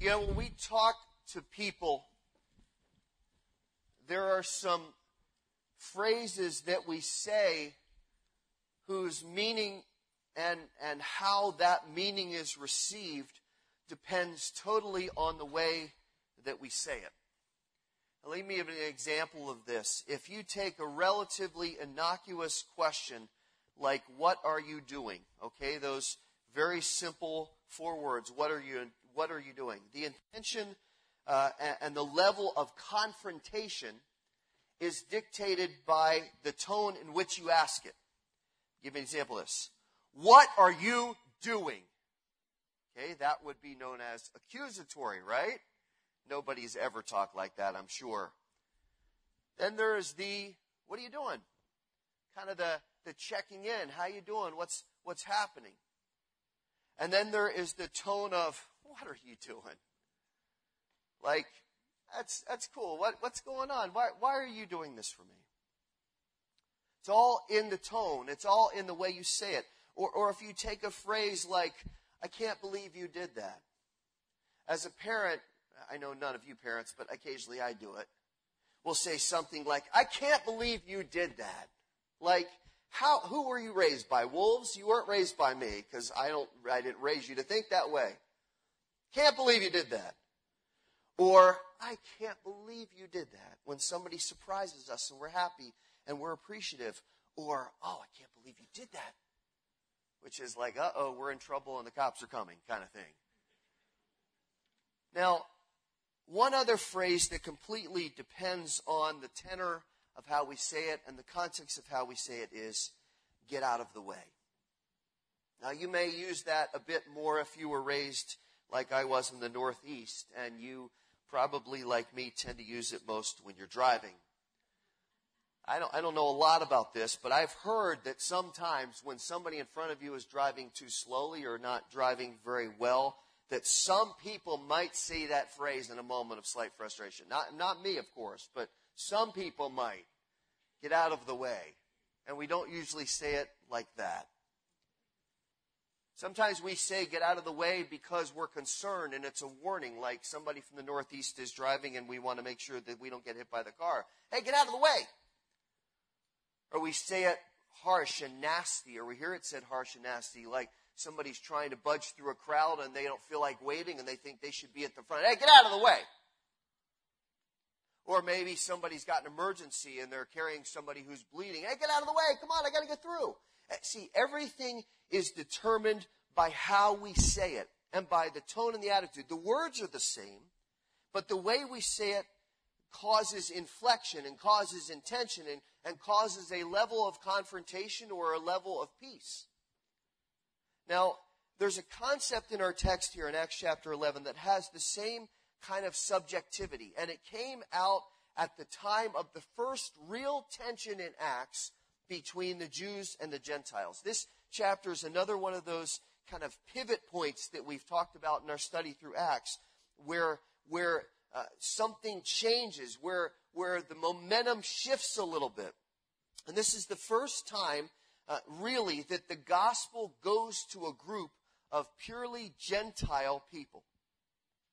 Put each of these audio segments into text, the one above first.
You know, when we talk to people, there are some phrases that we say whose meaning and, and how that meaning is received depends totally on the way that we say it. Now, let me give an example of this. If you take a relatively innocuous question like, What are you doing? Okay, those very simple four words. What are you, what are you doing? The intention uh, and, the level of confrontation is dictated by the tone in which you ask it. I'll give an example of this. What are you doing? Okay, that would be known as accusatory, right? Nobody's ever talked like that, I'm sure. Then there's the what are you doing? Kind of the the checking in. How you doing? What's what's happening? And then there is the tone of what are you doing? Like that's that's cool. What what's going on? Why why are you doing this for me? It's all in the tone. It's all in the way you say it. Or or if you take a phrase like I can't believe you did that. As a parent, I know none of you parents, but occasionally I do it. We'll say something like, I can't believe you did that. Like, how, who were you raised by? Wolves? You weren't raised by me, because I don't, I didn't raise you to think that way. Can't believe you did that. Or, I can't believe you did that. When somebody surprises us and we're happy and we're appreciative. Or, oh, I can't believe you did that which is like, uh oh, we're in trouble and the cops are coming kind of thing. Now, one other phrase that completely depends on the tenor of how we say it and the context of how we say it is get out of the way. Now, you may use that a bit more if you were raised like I was in the Northeast, and you probably, like me, tend to use it most when you're driving I don't, I don't know a lot about this, but I've heard that sometimes when somebody in front of you is driving too slowly or not driving very well, that some people might say that phrase in a moment of slight frustration. Not, not me, of course, but some people might. Get out of the way. And we don't usually say it like that. Sometimes we say get out of the way because we're concerned and it's a warning, like somebody from the Northeast is driving and we want to make sure that we don't get hit by the car. Hey, get out of the way. Or we say it harsh and nasty, or we hear it said harsh and nasty, like somebody's trying to budge through a crowd and they don't feel like waiting and they think they should be at the front. Hey, get out of the way. Or maybe somebody's got an emergency and they're carrying somebody who's bleeding. Hey, get out of the way. Come on, I got to get through. Eh, see, everything is determined by how we say it and by the tone and the attitude. The words are the same, but the way we say it causes inflection and causes intention and, and causes a level of confrontation or a level of peace. Now, there's a concept in our text here in Acts chapter 11 that has the same kind of subjectivity, and it came out at the time of the first real tension in Acts between the Jews and the Gentiles. This chapter is another one of those kind of pivot points that we've talked about in our study through Acts, where, where uh, something changes, where, where the momentum shifts a little bit. And this is the first time, uh, really, that the gospel goes to a group of purely Gentile people.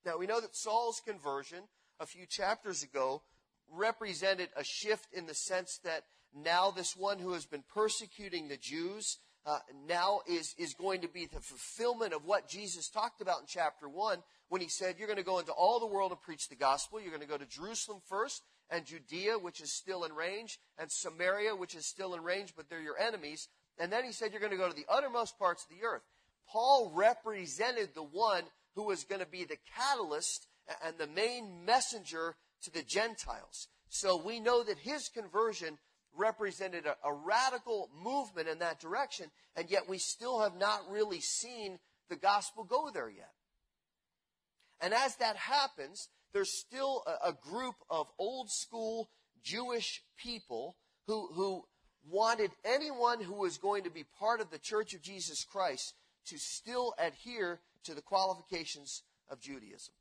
Now, we know that Saul's conversion a few chapters ago represented a shift in the sense that now this one who has been persecuting the Jews uh, now is, is going to be the fulfillment of what Jesus talked about in chapter 1 when he said, You're going to go into all the world and preach the gospel. You're going to go to Jerusalem first, and Judea, which is still in range, and Samaria, which is still in range, but they're your enemies. And then he said, You're going to go to the uttermost parts of the earth. Paul represented the one who was going to be the catalyst and the main messenger to the Gentiles. So we know that his conversion represented a, a, radical movement in that direction, and yet we still have not really seen the gospel go there yet. And as that happens, there's still a, a group of old school Jewish people who, who wanted anyone who was going to be part of the Church of Jesus Christ to still adhere to the qualifications of Judaism.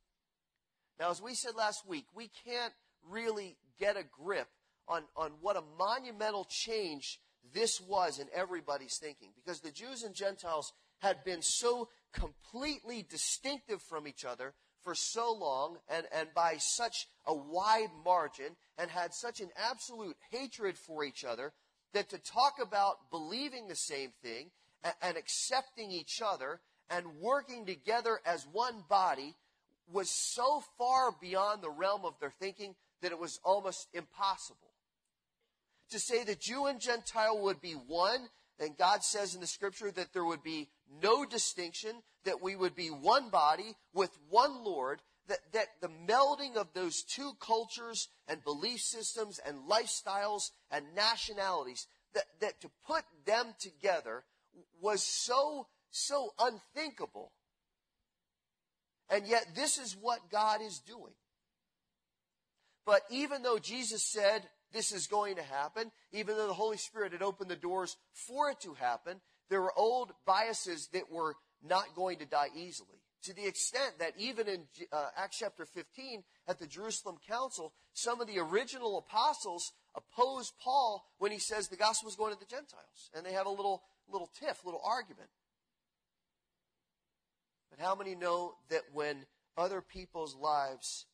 Now, as we said last week, we can't really get a grip on, on what a monumental change this was in everybody's thinking because the Jews and Gentiles had been so completely distinctive from each other for so long and, and by such a wide margin and had such an absolute hatred for each other that to talk about believing the same thing and, and accepting each other and working together as one body was so far beyond the realm of their thinking that it was almost impossible. To say that Jew and Gentile would be one, and God says in the scripture that there would be no distinction, that we would be one body with one Lord, that, that the melding of those two cultures and belief systems and lifestyles and nationalities, that, that to put them together was so, so unthinkable. And yet this is what God is doing. But even though Jesus said this is going to happen, even though the Holy Spirit had opened the doors for it to happen, there were old biases that were not going to die easily. To the extent that even in uh, Acts chapter 15 at the Jerusalem Council, some of the original apostles opposed Paul when he says the gospel is going to the Gentiles. And they have a little, little tiff, little argument. But how many know that when other people's lives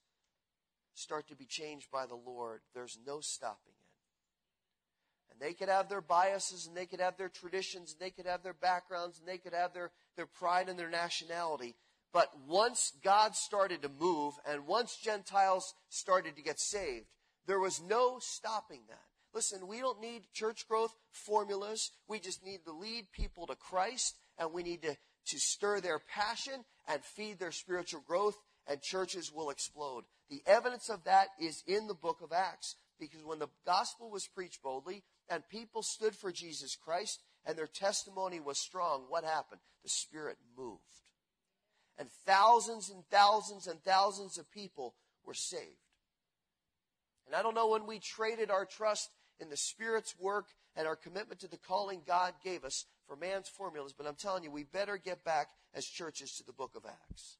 start to be changed by the Lord, there's no stopping it? And they could have their biases and they could have their traditions and they could have their backgrounds and they could have their, their pride and their nationality. But once God started to move and once Gentiles started to get saved, there was no stopping that. Listen, we don't need church growth formulas. We just need to lead people to Christ and we need to to stir their passion and feed their spiritual growth, and churches will explode. The evidence of that is in the book of Acts, because when the gospel was preached boldly and people stood for Jesus Christ and their testimony was strong, what happened? The Spirit moved. And thousands and thousands and thousands of people were saved. And I don't know when we traded our trust in the Spirit's work and our commitment to the calling God gave us for man's formulas, but I'm telling you, we better get back as churches to the book of Acts.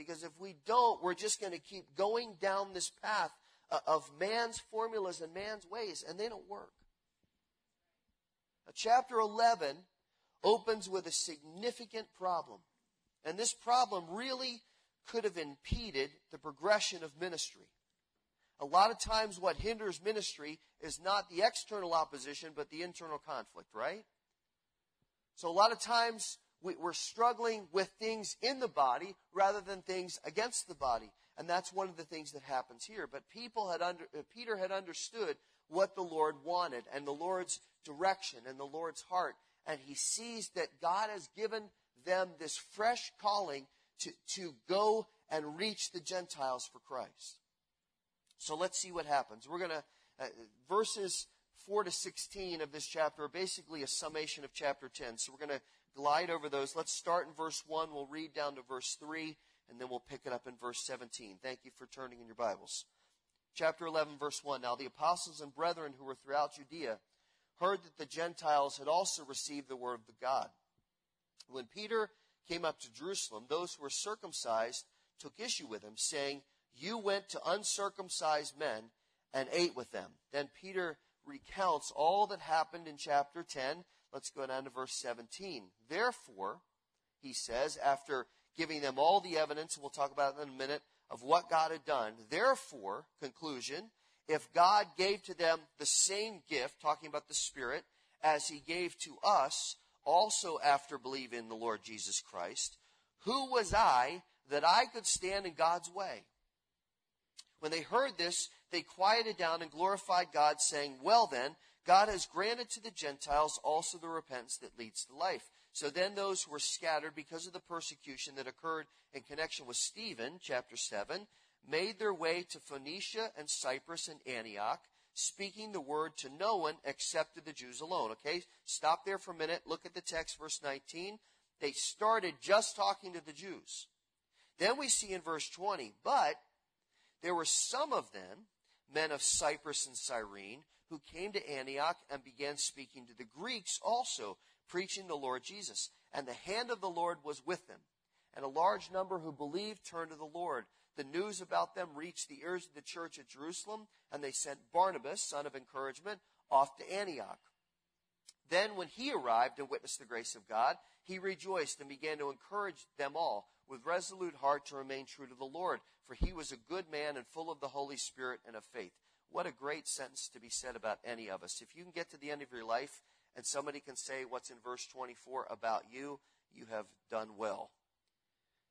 Because if we don't, we're just going to keep going down this path uh, of man's formulas and man's ways, and they don't work. Now, chapter 11 opens with a significant problem. And this problem really could have impeded the progression of ministry. A lot of times, what hinders ministry is not the external opposition, but the internal conflict, right? So a lot of times we, are struggling with things in the body rather than things against the body. And that's one of the things that happens here. But people had under, uh, Peter had understood what the Lord wanted and the Lord's direction and the Lord's heart. And he sees that God has given them this fresh calling to, to go and reach the Gentiles for Christ. So let's see what happens. We're going to, uh, verses 4 to 16 of this chapter are basically a summation of chapter 10. So we're going to glide over those. Let's start in verse 1. We'll read down to verse 3, and then we'll pick it up in verse 17. Thank you for turning in your Bibles. Chapter 11, verse 1. Now the apostles and brethren who were throughout Judea heard that the Gentiles had also received the word of God. When Peter came up to Jerusalem, those who were circumcised took issue with him, saying, You went to uncircumcised men and ate with them. Then Peter recounts all that happened in chapter 10. Let's go down to verse 17. Therefore, he says, after giving them all the evidence, we'll talk about in a minute, of what God had done. Therefore, conclusion, if God gave to them the same gift, talking about the Spirit, as he gave to us, also after believing in the Lord Jesus Christ, who was I that I could stand in God's way? When they heard this, they quieted down and glorified God, saying, Well then, God has granted to the Gentiles also the repentance that leads to life. So then those who were scattered because of the persecution that occurred in connection with Stephen, chapter 7, made their way to Phoenicia and Cyprus and Antioch, speaking the word to no one except to the Jews alone. Okay, stop there for a minute. Look at the text, verse 19. They started just talking to the Jews. Then we see in verse 20, but there were some of them men of Cyprus and Cyrene, who came to Antioch and began speaking to the Greeks also, preaching the Lord Jesus. And the hand of the Lord was with them. And a large number who believed turned to the Lord. The news about them reached the ears of the church at Jerusalem, and they sent Barnabas, son of encouragement, off to Antioch. Then, when he arrived and witnessed the grace of God, he rejoiced and began to encourage them all with resolute heart to remain true to the Lord, for he was a good man and full of the Holy Spirit and of faith. What a great sentence to be said about any of us. If you can get to the end of your life and somebody can say what's in verse 24 about you, you have done well.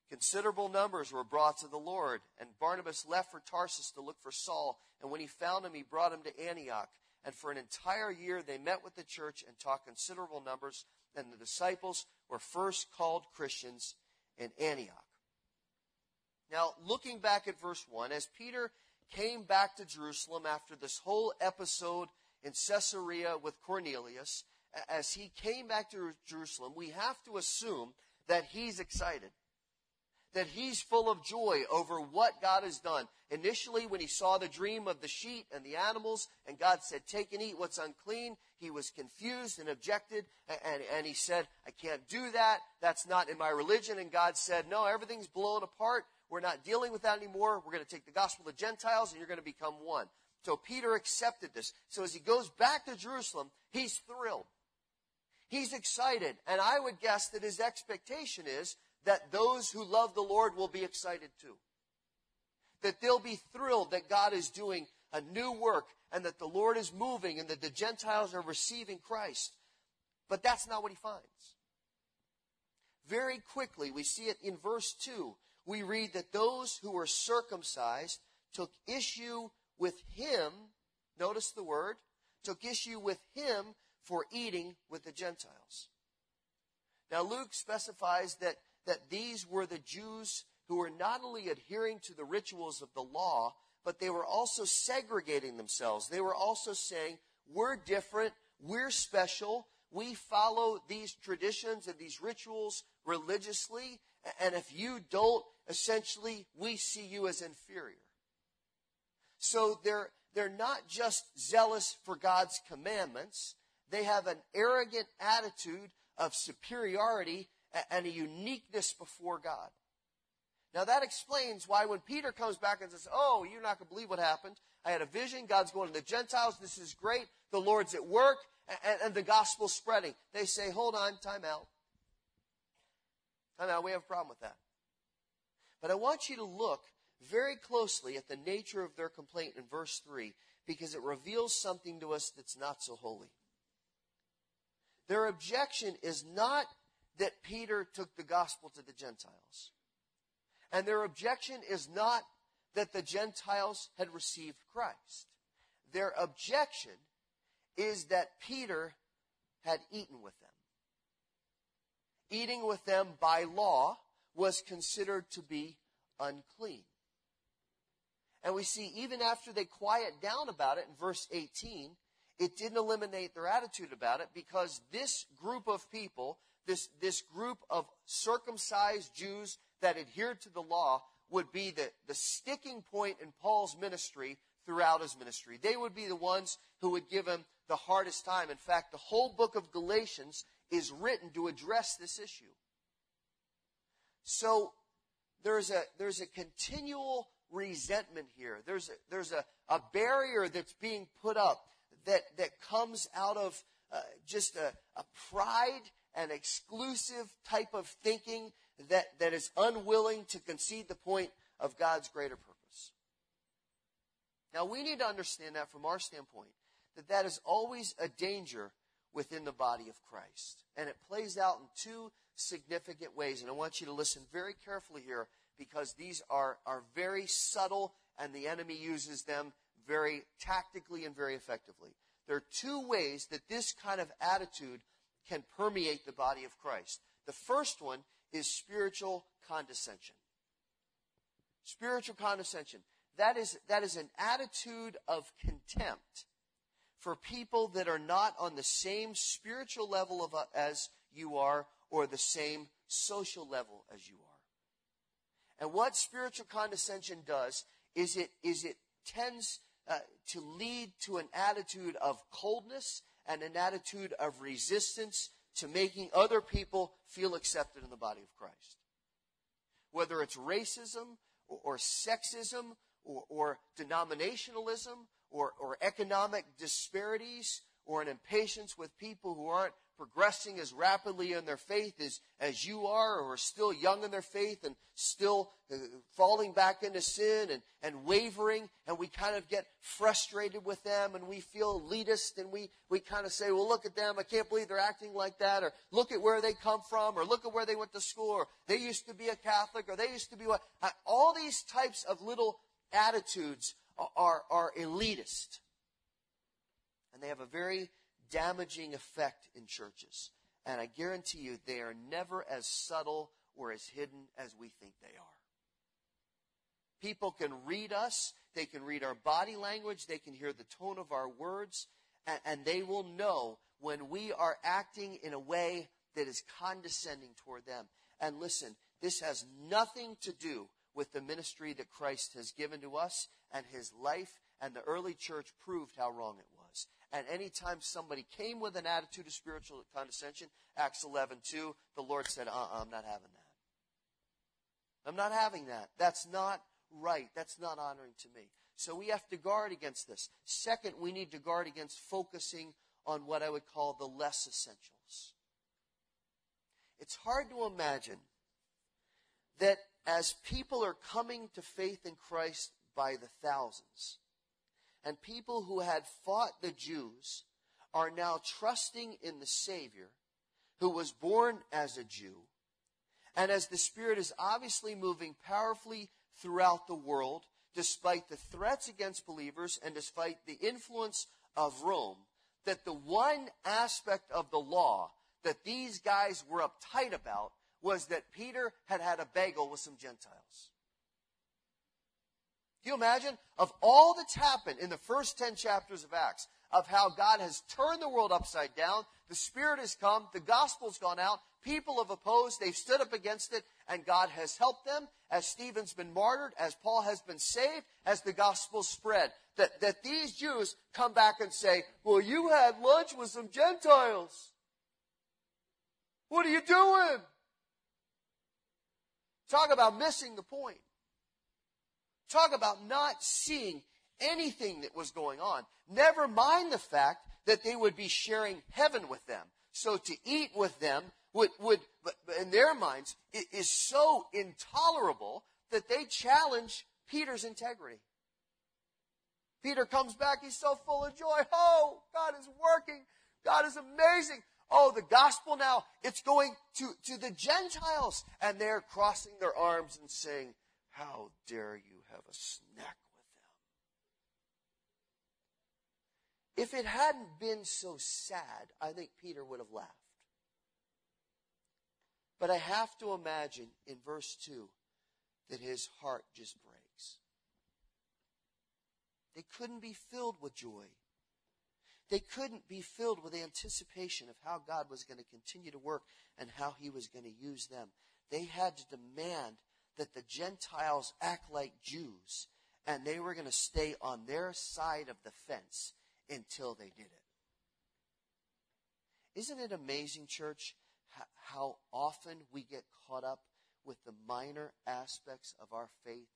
Considerable numbers were brought to the Lord, and Barnabas left for Tarsus to look for Saul, and when he found him, he brought him to Antioch. And for an entire year they met with the church and taught considerable numbers, and the disciples were first called Christians in Antioch. Now, looking back at verse 1, as Peter came back to Jerusalem after this whole episode in Caesarea with Cornelius, as he came back to Jerusalem, we have to assume that he's excited. That he's full of joy over what God has done. Initially, when he saw the dream of the sheep and the animals, and God said, Take and eat what's unclean, he was confused and objected, and, and he said, I can't do that. That's not in my religion. And God said, No, everything's blown apart. We're not dealing with that anymore. We're going to take the gospel to Gentiles, and you're going to become one. So Peter accepted this. So as he goes back to Jerusalem, he's thrilled. He's excited. And I would guess that his expectation is that those who love the Lord will be excited too. That they'll be thrilled that God is doing a new work and that the Lord is moving and that the Gentiles are receiving Christ. But that's not what he finds. Very quickly, we see it in verse 2. We read that those who were circumcised took issue with him. Notice the word. Took issue with him for eating with the Gentiles. Now, Luke specifies that, that these were the Jews who were not only adhering to the rituals of the law, but they were also segregating themselves. They were also saying, we're different, we're special, we follow these traditions and these rituals religiously, and if you don't, essentially, we see you as inferior. So they're, they're not just zealous for God's commandments, they have an arrogant attitude of superiority and a uniqueness before God. Now that explains why when Peter comes back and says, Oh, you're not going to believe what happened. I had a vision. God's going to the Gentiles. This is great. The Lord's at work and, and the gospel's spreading. They say, Hold on, time out. Time out. We have a problem with that. But I want you to look very closely at the nature of their complaint in verse 3 because it reveals something to us that's not so holy. Their objection is not that Peter took the gospel to the Gentiles. And their objection is not that the Gentiles had received Christ. Their objection is that Peter had eaten with them. Eating with them by law was considered to be unclean. And we see even after they quiet down about it in verse 18, it didn't eliminate their attitude about it because this group of people, this, this group of circumcised Jews that adhered to the law, would be the, the sticking point in Paul's ministry throughout his ministry. They would be the ones who would give him the hardest time. In fact, the whole book of Galatians is written to address this issue. So there's a, there's a continual resentment here. There's a, there's a, a barrier that's being put up that, that comes out of uh, just a, a pride and exclusive type of thinking that, that is unwilling to concede the point of God's greater purpose. Now, we need to understand that from our standpoint, that that is always a danger within the body of Christ. And it plays out in two significant ways. And I want you to listen very carefully here because these are, are very subtle and the enemy uses them very tactically and very effectively. There are two ways that this kind of attitude can permeate the body of Christ. The first one is spiritual condescension. Spiritual condescension. That is, that is an attitude of contempt for people that are not on the same spiritual level of, uh, as you are or the same social level as you are. And what spiritual condescension does is it, is it tends uh, to lead to an attitude of coldness and an attitude of resistance to making other people feel accepted in the body of Christ. Whether it's racism or, or sexism or, or denominationalism or, or economic disparities or an impatience with people who aren't progressing as rapidly in their faith as, as you are, or are still young in their faith and still uh, falling back into sin and, and wavering, and we kind of get frustrated with them and we feel elitist and we, we kind of say, well, look at them. I can't believe they're acting like that, or look at where they come from, or look at where they went to school, or they used to be a Catholic, or they used to be what. Uh, all these types of little attitudes are, are, are elitist. And they have a very damaging effect in churches. And I guarantee you, they are never as subtle or as hidden as we think they are. People can read us, they can read our body language, they can hear the tone of our words, and, and they will know when we are acting in a way that is condescending toward them. And listen, this has nothing to do with the ministry that Christ has given to us and his life, and the early church proved how wrong it was. And anytime somebody came with an attitude of spiritual condescension, Acts 11, 2, the Lord said, uh-uh, I'm not having that. I'm not having that. That's not right. That's not honoring to me. So we have to guard against this. Second, we need to guard against focusing on what I would call the less essentials. It's hard to imagine that as people are coming to faith in Christ by the thousands, and people who had fought the Jews are now trusting in the Savior who was born as a Jew. And as the Spirit is obviously moving powerfully throughout the world, despite the threats against believers and despite the influence of Rome, that the one aspect of the law that these guys were uptight about was that Peter had had a bagel with some Gentiles. Can you imagine? Of all that's happened in the first 10 chapters of Acts, of how God has turned the world upside down, the Spirit has come, the gospel's gone out, people have opposed, they've stood up against it, and God has helped them, as Stephen's been martyred, as Paul has been saved, as the gospel spread. That, that these Jews come back and say, well, you had lunch with some Gentiles. What are you doing? Talk about missing the point. Talk about not seeing anything that was going on. Never mind the fact that they would be sharing heaven with them. So to eat with them would, would in their minds, is so intolerable that they challenge Peter's integrity. Peter comes back, he's so full of joy. Oh, God is working. God is amazing. Oh, the gospel now, it's going to, to the Gentiles. And they're crossing their arms and saying, How dare you have a snack with them. If it hadn't been so sad, I think Peter would have laughed. But I have to imagine in verse 2 that his heart just breaks. They couldn't be filled with joy. They couldn't be filled with anticipation of how God was going to continue to work and how he was going to use them. They had to demand that the Gentiles act like Jews and they were going to stay on their side of the fence until they did it. Isn't it amazing, church, how often we get caught up with the minor aspects of our faith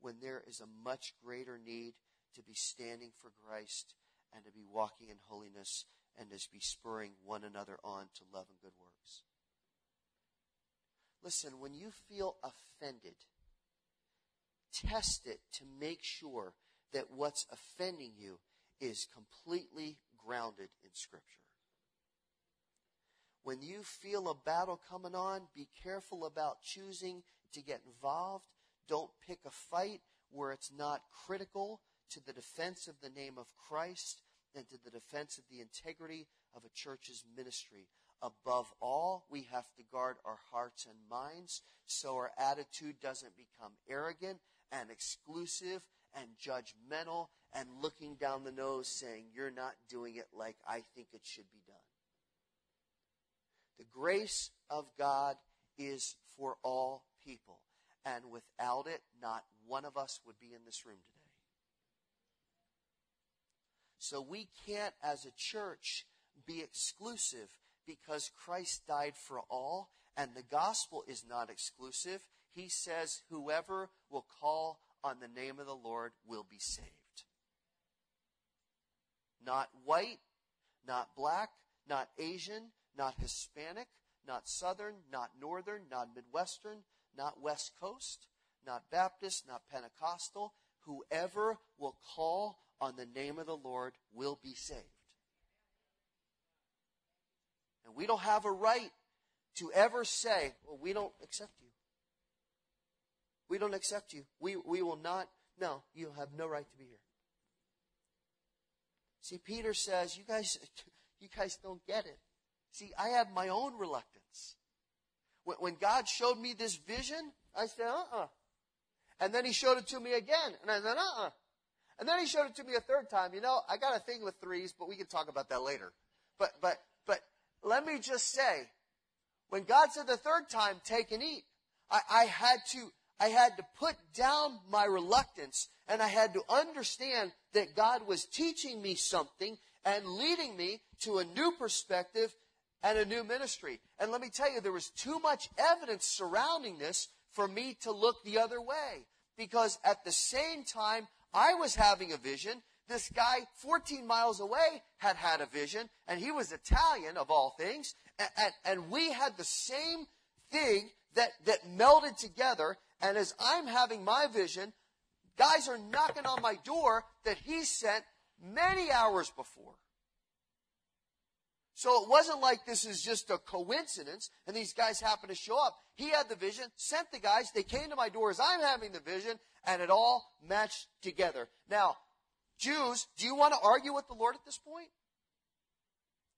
when there is a much greater need to be standing for Christ and to be walking in holiness and to be spurring one another on to love and good works? Listen, when you feel offended, test it to make sure that what's offending you is completely grounded in Scripture. When you feel a battle coming on, be careful about choosing to get involved. Don't pick a fight where it's not critical to the defense of the name of Christ and to the defense of the integrity of a church's ministry. Above all, we have to guard our hearts and minds so our attitude doesn't become arrogant and exclusive and judgmental and looking down the nose saying, You're not doing it like I think it should be done. The grace of God is for all people. And without it, not one of us would be in this room today. So we can't, as a church, be exclusive because Christ died for all, and the gospel is not exclusive. He says, Whoever will call on the name of the Lord will be saved. Not white, not black, not Asian, not Hispanic, not Southern, not Northern, not Midwestern, not West Coast, not Baptist, not Pentecostal. Whoever will call on the name of the Lord will be saved. And we don't have a right to ever say, well, we don't accept you. We don't accept you. We, we will not. No, you have no right to be here. See, Peter says, you guys, you guys don't get it. See, I have my own reluctance. When, when God showed me this vision, I said, uh-uh. And then he showed it to me again, and I said, uh-uh. And then he showed it to me a third time. You know, I got a thing with threes, but we can talk about that later. But, but let me just say, when God said the third time, take and eat, I, I had to, I had to put down my reluctance and I had to understand that God was teaching me something and leading me to a new perspective and a new ministry. And let me tell you, there was too much evidence surrounding this for me to look the other way. Because at the same time I was having a vision, this guy 14 miles away had had a vision, and he was Italian of all things, and, and, and we had the same thing that, that melded together. And as I'm having my vision, guys are knocking on my door that he sent many hours before. So it wasn't like this is just a coincidence and these guys happen to show up. He had the vision, sent the guys, they came to my door as I'm having the vision, and it all matched together. Now, Jews, do you want to argue with the Lord at this point?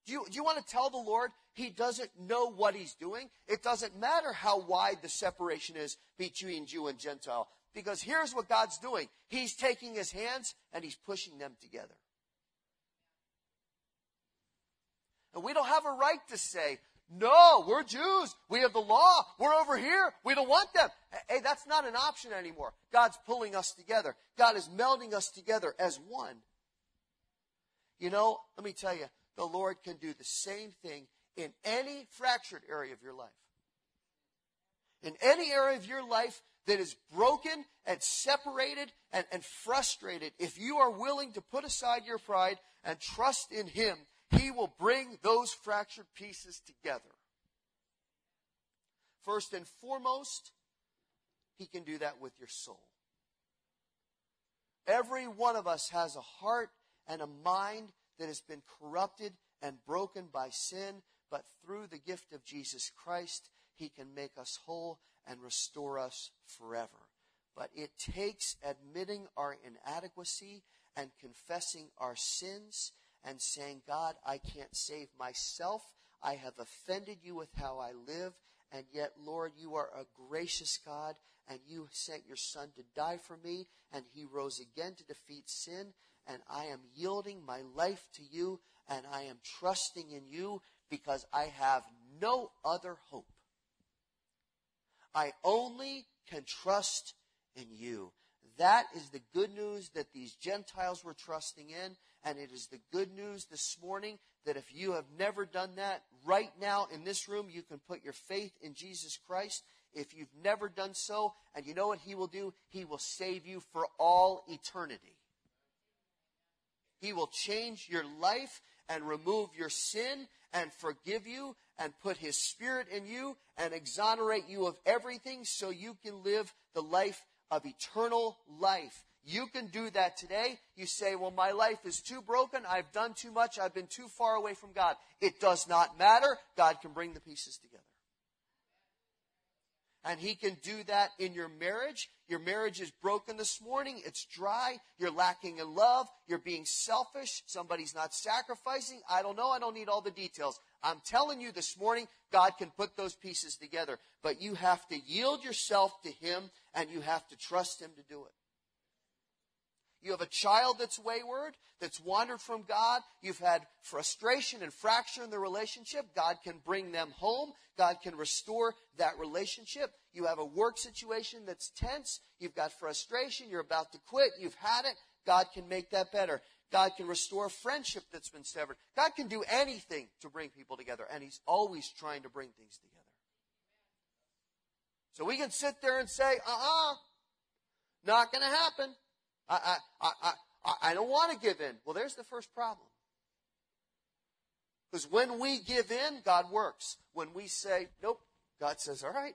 Do you, do you want to tell the Lord he doesn't know what he's doing? It doesn't matter how wide the separation is between Jew and Gentile. Because here's what God's doing. He's taking his hands and he's pushing them together. And we don't have a right to say, no, we're Jews. We have the law. We're over here. We don't want them. Hey, that's not an option anymore. God's pulling us together. God is melding us together as one. You know, let me tell you, the Lord can do the same thing in any fractured area of your life. In any area of your life that is broken and separated and, and frustrated, if you are willing to put aside your pride and trust in Him, he will bring those fractured pieces together. First and foremost, He can do that with your soul. Every one of us has a heart and a mind that has been corrupted and broken by sin, but through the gift of Jesus Christ, He can make us whole and restore us forever. But it takes admitting our inadequacy and confessing our sins and saying, God, I can't save myself. I have offended you with how I live. And yet, Lord, you are a gracious God, and you sent your Son to die for me, and he rose again to defeat sin. And I am yielding my life to you, and I am trusting in you because I have no other hope. I only can trust in you. That is the good news that these Gentiles were trusting in. And it is the good news this morning that if you have never done that, right now in this room, you can put your faith in Jesus Christ. If you've never done so, and you know what He will do? He will save you for all eternity. He will change your life and remove your sin and forgive you and put His Spirit in you and exonerate you of everything so you can live the life of eternal life. You can do that today. You say, well, my life is too broken. I've done too much. I've been too far away from God. It does not matter. God can bring the pieces together. And He can do that in your marriage. Your marriage is broken this morning. It's dry. You're lacking in love. You're being selfish. Somebody's not sacrificing. I don't know. I don't need all the details. I'm telling you this morning, God can put those pieces together. But you have to yield yourself to Him and you have to trust Him to do it. You have a child that's wayward, that's wandered from God. You've had frustration and fracture in the relationship. God can bring them home. God can restore that relationship. You have a work situation that's tense. You've got frustration. You're about to quit. You've had it. God can make that better. God can restore friendship that's been severed. God can do anything to bring people together, and He's always trying to bring things together. So we can sit there and say, uh uh-uh, uh, not going to happen. I, I, I, I, don't want to give in. Well, there's the first problem. Because when we give in, God works. When we say, nope, God says, all right,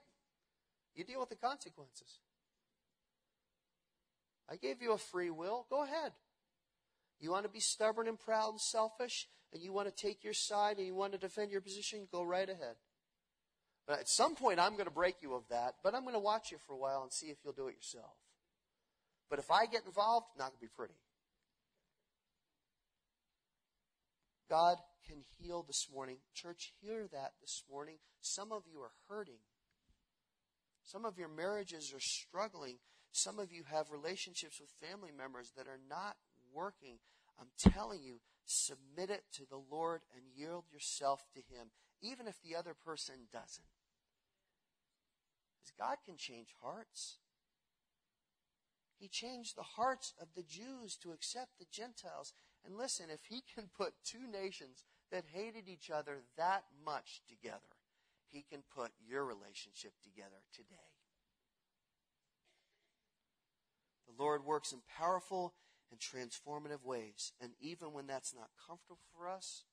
you deal with the consequences. I gave you a free will. Go ahead. You want to be stubborn and proud and selfish, and you want to take your side and you want to defend your position, go right ahead. But at some point, I'm going to break you of that, but I'm going to watch you for a while and see if you'll do it yourself. But if I get involved, not going to be pretty. God can heal this morning. Church, hear that this morning. Some of you are hurting. Some of your marriages are struggling. Some of you have relationships with family members that are not working. I'm telling you, submit it to the Lord and yield yourself to Him, even if the other person doesn't. Because God can change hearts. He changed the hearts of the Jews to accept the Gentiles. And listen, if He can put two nations that hated each other that much together, He can put your relationship together today. The Lord works in powerful and transformative ways. And even when that's not comfortable for us,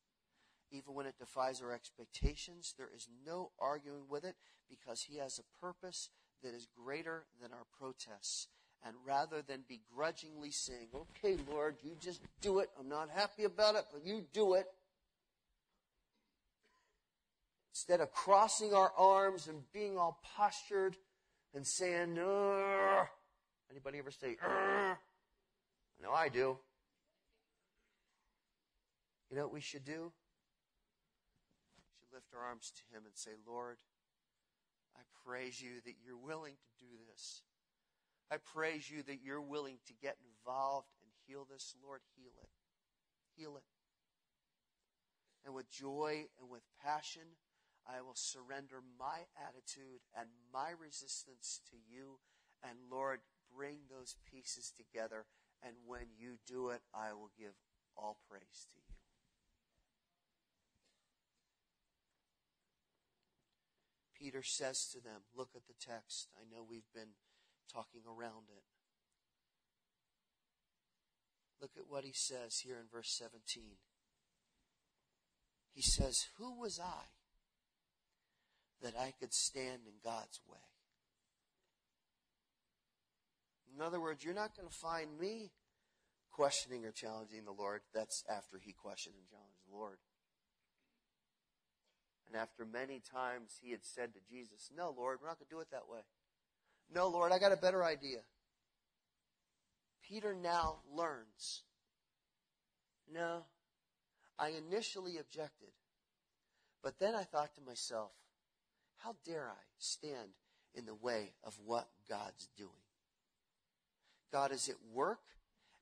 even when it defies our expectations, there is no arguing with it because He has a purpose that is greater than our protests. And rather than begrudgingly saying, okay, Lord, you just do it. I'm not happy about it, but you do it. Instead of crossing our arms and being all postured and saying, Ugh. anybody ever say, Ugh? I know I do. You know what we should do? We should lift our arms to Him and say, Lord, I praise you that you're willing to do this. I praise you that you're willing to get involved and heal this. Lord, heal it. Heal it. And with joy and with passion, I will surrender my attitude and my resistance to you. And Lord, bring those pieces together and when you do it, I will give all praise to you. Peter says to them, Look at the text. I know we've been talking around it. Look at what he says here in verse 17. He says, Who was I that I could stand in God's way? In other words, you're not going to find me questioning or challenging the Lord. That's after he questioned and challenged the Lord. And after many times he had said to Jesus, No, Lord, we're not going to do it that way. No, Lord, I got a better idea. Peter now learns. No, I initially objected. But then I thought to myself, how dare I stand in the way of what God's doing? God is at work,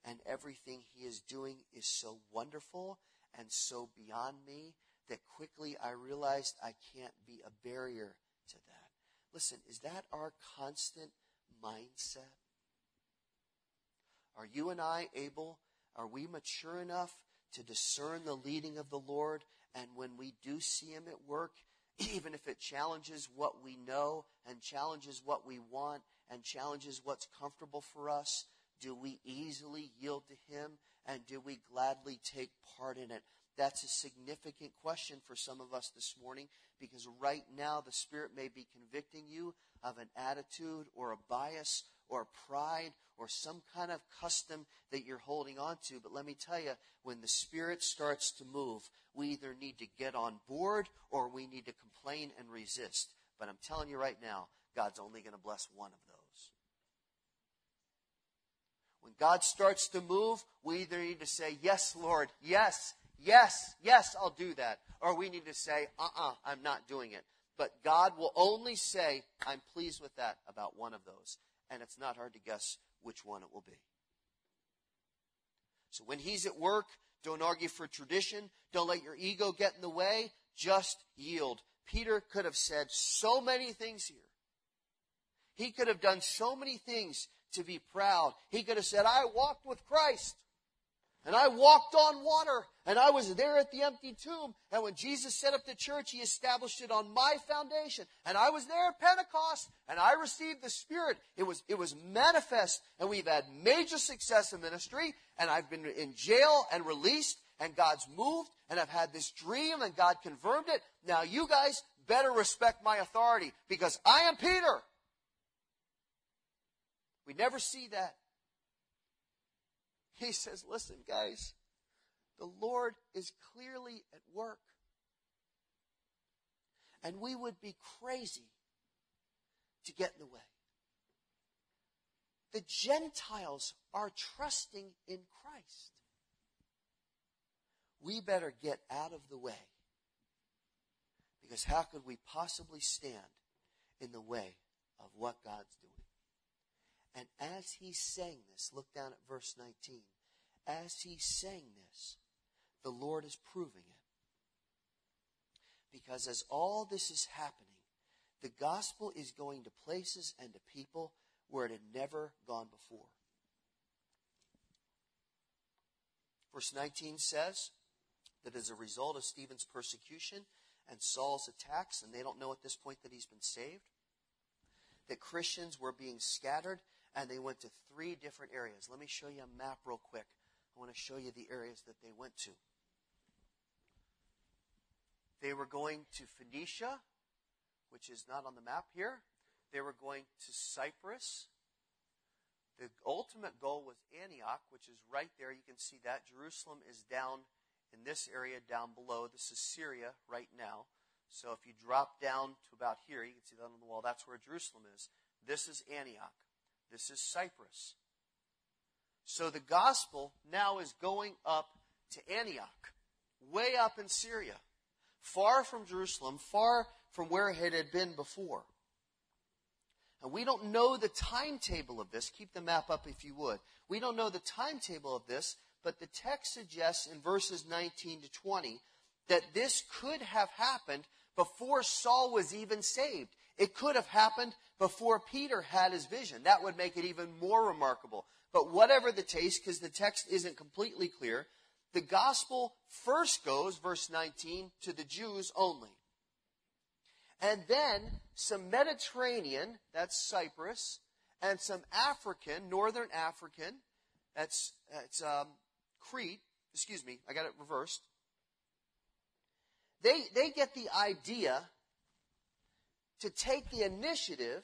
and everything He is doing is so wonderful and so beyond me that quickly I realized I can't be a barrier to that. Listen, is that our constant mindset? Are you and I able, are we mature enough to discern the leading of the Lord? And when we do see Him at work, even if it challenges what we know and challenges what we want and challenges what's comfortable for us, do we easily yield to Him and do we gladly take part in it? That's a significant question for some of us this morning because right now the Spirit may be convicting you of an attitude or a bias or pride or some kind of custom that you're holding on to. But let me tell you, when the Spirit starts to move, we either need to get on board or we need to complain and resist. But I'm telling you right now, God's only going to bless one of those. When God starts to move, we either need to say, Yes, Lord, yes, yes, yes, I'll do that. Or we need to say, Uh uh-uh, uh, i am not doing it. But God will only say, I'm pleased with that about one of those. And it's not hard to guess which one it will be. So when He's at work, don't argue for tradition. Don't let your ego get in the way. Just yield. Peter could have said so many things here. He could have done so many things to be proud. He could have said, I walked with Christ. And I walked on water, and I was there at the empty tomb. And when Jesus set up the church, he established it on my foundation. And I was there at Pentecost, and I received the Spirit. It was, it was manifest, and we've had major success in ministry, and I've been in jail and released, and God's moved, and I've had this dream, and God confirmed it. Now you guys better respect my authority because I am Peter. We never see that. He says, listen, guys, the Lord is clearly at work. And we would be crazy to get in the way. The Gentiles are trusting in Christ. We better get out of the way. Because how could we possibly stand in the way of what God's doing? And as he's saying this, look down at verse 19. As he's saying this, the Lord is proving it. Because as all this is happening, the gospel is going to places and to people where it had never gone before. Verse 19 says that as a result of Stephen's persecution and Saul's attacks, and they don't know at this point that he's been saved, that Christians were being scattered and they went to three different areas. Let me show you a map real quick. I want to show you the areas that they went to. They were going to Phoenicia, which is not on the map here. They were going to Cyprus. The ultimate goal was Antioch, which is right there. You can see that. Jerusalem is down in this area down below. This is Syria right now. So if you drop down to about here, you can see that on the wall. That's where Jerusalem is. This is Antioch. This is Cyprus. So the gospel now is going up to Antioch, way up in Syria, far from Jerusalem, far from where it had been before. And we don't know the timetable of this. Keep the map up if you would. We don't know the timetable of this, but the text suggests in verses 19 to 20 that this could have happened before Saul was even saved. It could have happened before Peter had his vision. That would make it even more remarkable. But whatever the case, because the text isn't completely clear, the gospel first goes, verse 19, to the Jews only. And then some Mediterranean, that's Cyprus, and some African, northern African, that's, that's um, Crete, excuse me, I got it reversed. They, they get the idea to take the initiative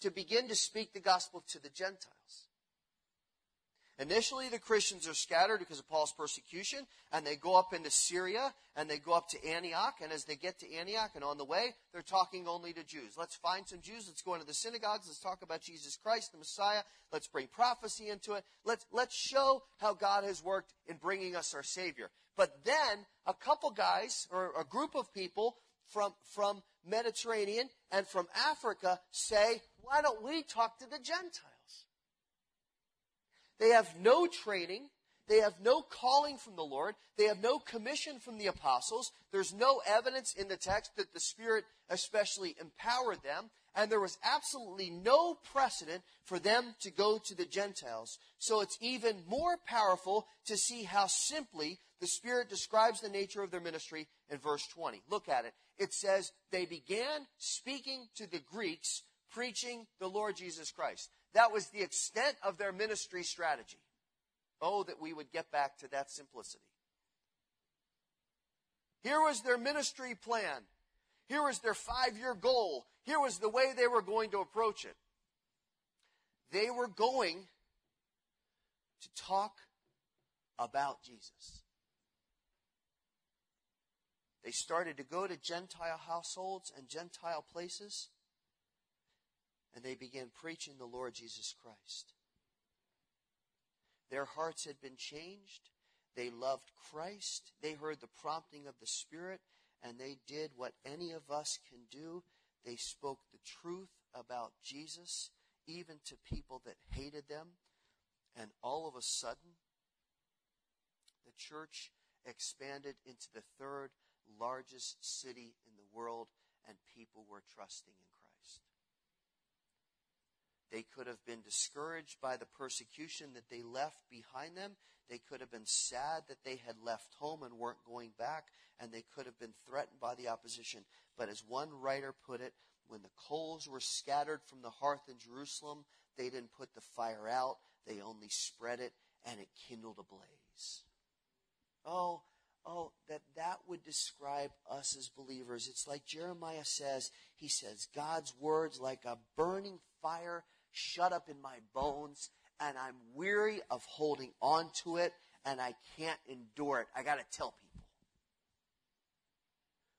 to begin to speak the gospel to the Gentiles. Initially, the Christians are scattered because of Paul's persecution, and they go up into Syria, and they go up to Antioch, and as they get to Antioch and on the way, they're talking only to Jews. Let's find some Jews, let's go into the synagogues, let's talk about Jesus Christ, the Messiah, let's bring prophecy into it, let's, let's show how God has worked in bringing us our Savior. But then, a couple guys, or a group of people from, from Mediterranean and from Africa say, why don't we talk to the Gentiles? They have no training. They have no calling from the Lord. They have no commission from the apostles. There's no evidence in the text that the Spirit especially empowered them. And there was absolutely no precedent for them to go to the Gentiles. So it's even more powerful to see how simply the Spirit describes the nature of their ministry in verse 20. Look at it. It says, they began speaking to the Greeks, preaching the Lord Jesus Christ. That was the extent of their ministry strategy. Oh, that we would get back to that simplicity. Here was their ministry plan. Here was their five year goal. Here was the way they were going to approach it. They were going to talk about Jesus. They started to go to Gentile households and Gentile places and they began preaching the Lord Jesus Christ. Their hearts had been changed. They loved Christ. They heard the prompting of the Spirit, and they did what any of us can do. They spoke the truth about Jesus, even to people that hated them. And all of a sudden, the church expanded into the third largest city in the world, and people were trusting in Christ. they could have been discouraged by the persecution that they left behind them. They could have been sad that they had left home and weren't going back. And they could have been threatened by the opposition. But as one writer put it, when the coals were scattered from the hearth in Jerusalem, they didn't put the fire out. They only spread it and it kindled a blaze. Oh, oh, that that would describe us as believers. It's like Jeremiah says, he says, God's words like a burning fire shut up in my bones, and I'm weary of holding on to it, and I can't endure it. I got to tell people.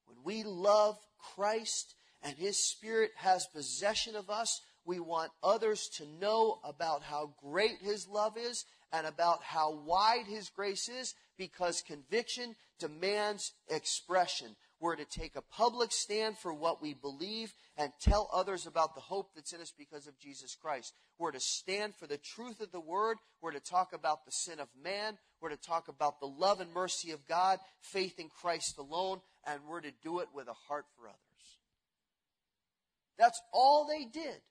When we love Christ and His Spirit has possession of us, we want others to know about how great His love is and about how wide His grace is because conviction demands expression. We're to take a public stand for what we believe and tell others about the hope that's in us because of Jesus Christ. We're to stand for the truth of the word. We're to talk about the sin of man. We're to talk about the love and mercy of God, faith in Christ alone, and we're to do it with a heart for others. That's all they did.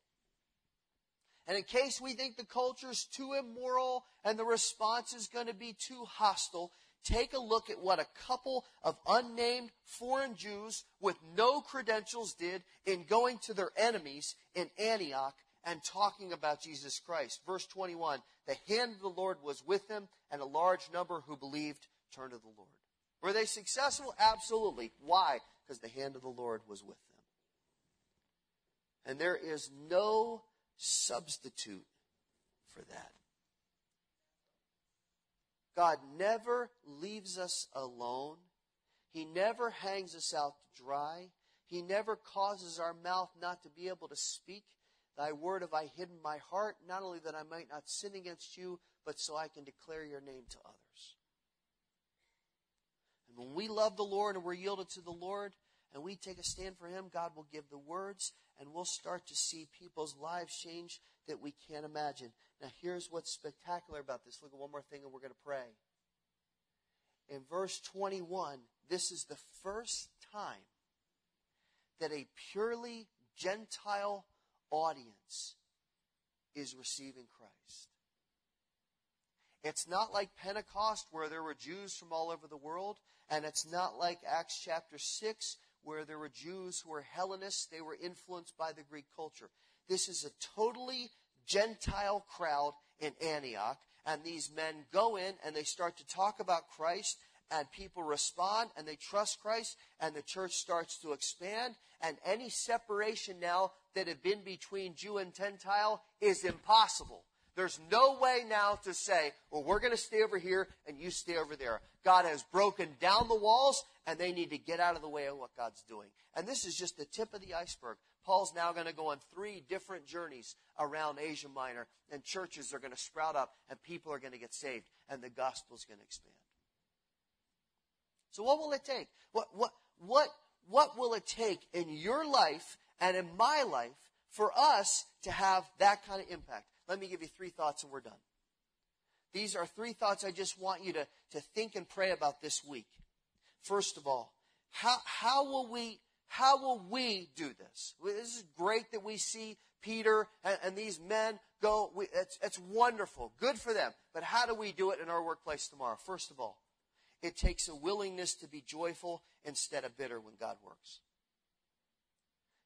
And in case we think the culture is too immoral and the response is going to be too hostile, take a look at what a couple of unnamed foreign Jews with no credentials did in going to their enemies in Antioch and talking about Jesus Christ. Verse 21 The hand of the Lord was with them, and a large number who believed turned to the Lord. Were they successful? Absolutely. Why? Because the hand of the Lord was with them. And there is no substitute for that. God never leaves us alone. He never hangs us out to dry. He never causes our mouth not to be able to speak. Thy word have I hidden my heart, not only that I might not sin against you, but so I can declare your name to others. And when we love the Lord and we're yielded to the Lord, and we take a stand for Him, God will give the words, and we'll start to see people's lives change that we can't imagine. Now, here's what's spectacular about this. Look at one more thing, and we're going to pray. In verse 21, this is the first time that a purely Gentile audience is receiving Christ. It's not like Pentecost where there were Jews from all over the world, and it's not like Acts chapter 6 where there were Jews who were Hellenists. They were influenced by the Greek culture. This is a totally Gentile crowd in Antioch. And these men go in and they start to talk about Christ and people respond and they trust Christ and the church starts to expand and any separation now that had been between Jew and Gentile is impossible. There's no way now to say, well, we're going to stay over here and you stay over there. God has broken down the walls and they need to get out of the way of what God's doing. And this is just the tip of the iceberg. Paul's now going to go on three different journeys around Asia Minor and churches are going to sprout up and people are going to get saved and the gospel's going to expand. So what will it take? What, what, what, what will it take in your life and in my life for us to have that kind of impact? Let me give you three thoughts and we're done. These are three thoughts I just want you to, to think and pray about this week. First of all, how, how will we, how will we do this? This is great that we see Peter and, and these men go. We, it's, it's wonderful. Good for them. But how do we do it in our workplace tomorrow? First of all, it takes a willingness to be joyful instead of bitter when God works.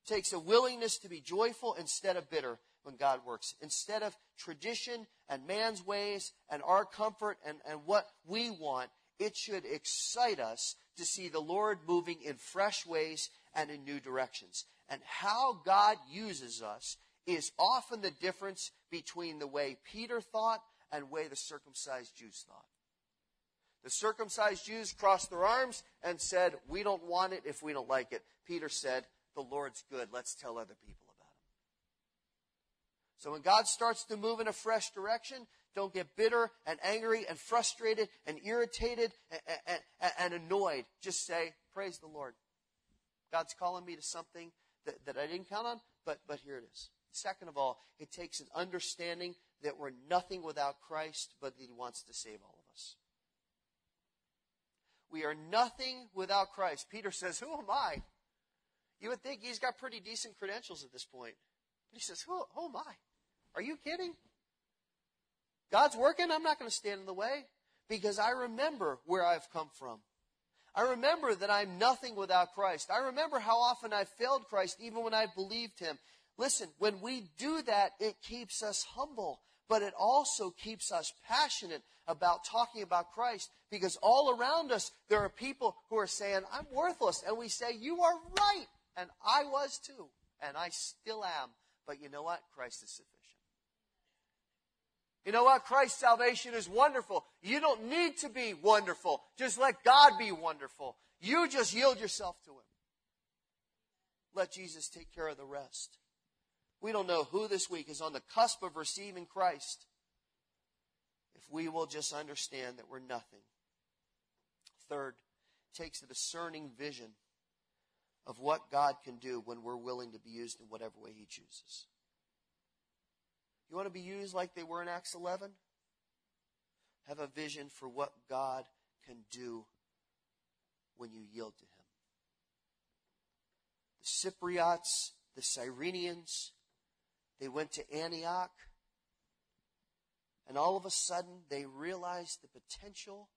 It takes a willingness to be joyful instead of bitter when God works. Instead of tradition and man's ways and our comfort and, and what we want, it should excite us to see the Lord moving in fresh ways and in new directions. And how God uses us is often the difference between the way Peter thought and way the circumcised Jews thought. The circumcised Jews crossed their arms and said, We don't want it if we don't like it. Peter said, The Lord's good. Let's tell other people. So when God starts to move in a fresh direction, don't get bitter and angry and frustrated and irritated and, and, and, annoyed. Just say, Praise the Lord. God's calling me to something that, that I didn't count on, but, but here it is. Second of all, it takes an understanding that we're nothing without Christ, but that He wants to save all of us. We are nothing without Christ. Peter says, Who am I? You would think he's got pretty decent credentials at this point. He says, who am I? Are you kidding? God's working. I'm not going to stand in the way because I remember where I've come from. I remember that I'm nothing without Christ. I remember how often I failed Christ even when I believed him. Listen, when we do that, it keeps us humble. but it also keeps us passionate about talking about Christ because all around us there are people who are saying, I'm worthless. And we say, You are right. And I was too. And I still am. But you know what? Christ is sufficient. You know what? Christ's salvation is wonderful. You don't need to be wonderful. Just let God be wonderful. You just yield yourself to Him. Let Jesus take care of the rest. We don't know who this week is on the cusp of receiving Christ. If we will just understand that we're nothing. Third, takes a discerning vision of what God can do when we're willing to be used in whatever way He chooses. You want to be used like they were in Acts 11? Have a vision for what God can do when you yield to Him. The Cypriots, the Cyrenians, they went to Antioch, and all of a sudden they realized the potential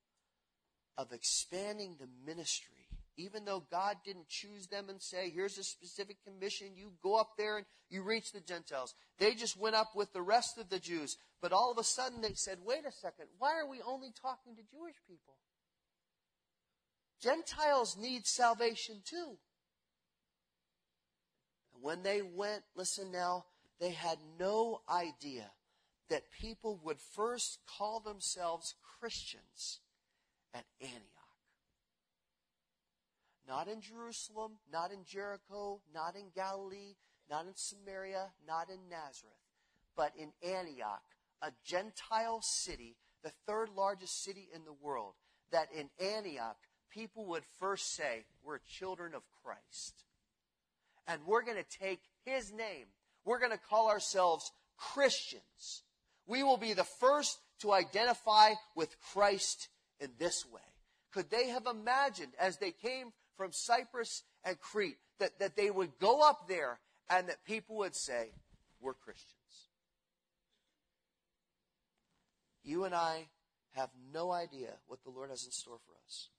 of expanding the ministry. Even though God didn't choose them and say, here's a specific commission, you go up there and you reach the Gentiles. They just went up with the rest of the Jews. But all of a sudden they said, wait a second, why are we only talking to Jewish people? Gentiles need salvation too. And when they went, listen now, they had no idea that people would first call themselves Christians at Antioch. Not in Jerusalem, not in Jericho, not in Galilee, not in Samaria, not in Nazareth, but in Antioch, a Gentile city, the third largest city in the world. That in Antioch, people would first say, We're children of Christ. And we're going to take his name we're going to call ourselves Christians. We will be the first to identify with Christ in this way. Could they have imagined as they came from Cyprus and Crete that, that they would go up there and that people would say, We're Christians? You and I have no idea what the Lord has in store for us.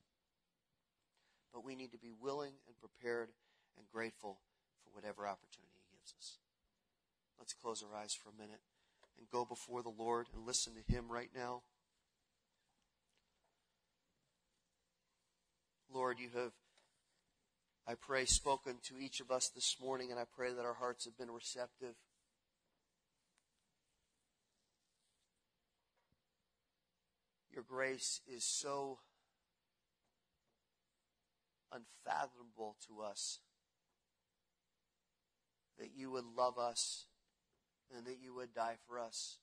But we need to be willing and prepared and grateful for whatever opportunity He gives us. Let's close our eyes for a minute and go before the Lord and listen to Him right now. Lord, you have, I pray, spoken to each of us this morning, and I pray that our hearts have been receptive. Your grace is so unfathomable to us that you would love us and that you would die for us,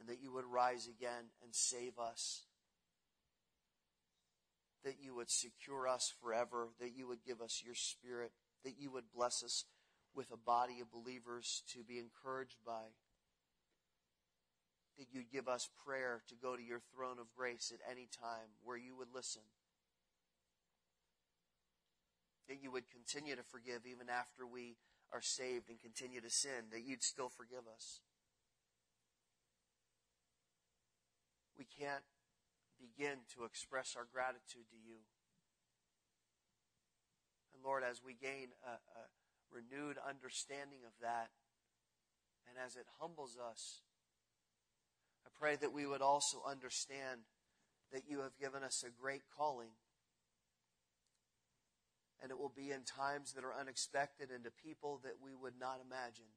and that you would rise again and save us, that you would secure us forever, that you would give us your spirit, that you would bless us with a body of believers to be encouraged by, that you'd give us prayer to go to your throne of grace at any time where you would listen. That you would continue to forgive even after we are saved and continue to sin, that you'd still forgive us. We can't begin to express our gratitude to you. And Lord, as we gain a, a renewed understanding of that, and as it humbles us, I pray that we would also understand that you have given us a great calling and it will be in times that are unexpected and to people that we would not imagine.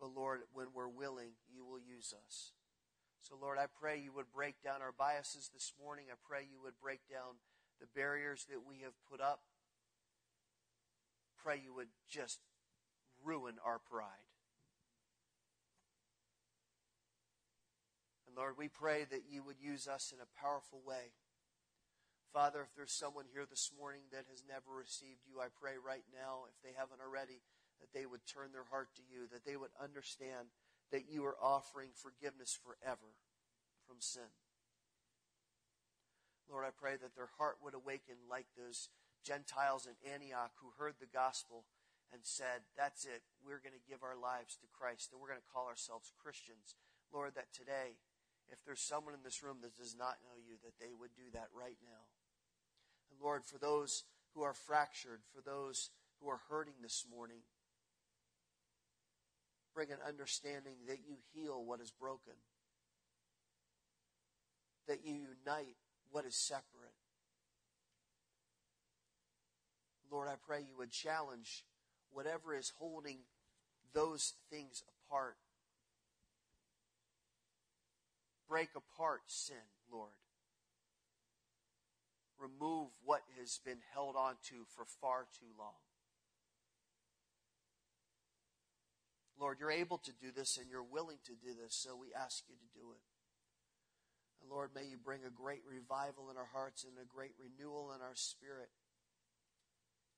But Lord, when we're willing, you will use us. So, Lord, I pray you would break down our biases this morning. I pray you would break down the barriers that we have put up. Pray you would just ruin our pride. And Lord, we pray that you would use us in a powerful way. Father, if there's someone here this morning that has never received you, I pray right now, if they haven't already, that they would turn their heart to you, that they would understand that you are offering forgiveness forever from sin. Lord, I pray that their heart would awaken like those Gentiles in Antioch who heard the gospel and said, That's it. We're going to give our lives to Christ and we're going to call ourselves Christians. Lord, that today, if there's someone in this room that does not know you, that they would do that right now. And Lord, for those who are fractured, for those who are hurting this morning, bring an understanding that you heal what is broken, that you unite what is separate. Lord, I pray you would challenge whatever is holding those things apart. Break apart sin, Lord. Remove what has been held onto for far too long. Lord, you're able to do this and you're willing to do this, so we ask you to do it. And Lord, may you bring a great revival in our hearts and a great renewal in our spirit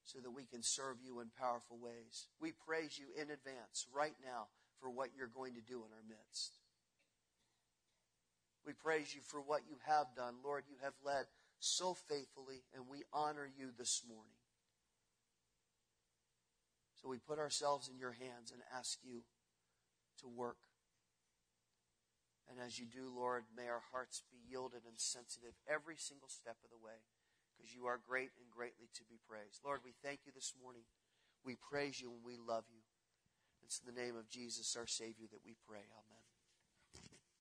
so that we can serve you in powerful ways. We praise you in advance right now for what you're going to do in our midst. We praise you for what you have done. Lord, you have led so faithfully, and we honor you this morning. So we put ourselves in your hands and ask you to work. And as you do, Lord, may our hearts be yielded and sensitive every single step of the way because you are great and greatly to be praised. Lord, we thank you this morning. We praise you and we love you. It's in the name of Jesus, our Savior, that we pray. Amen.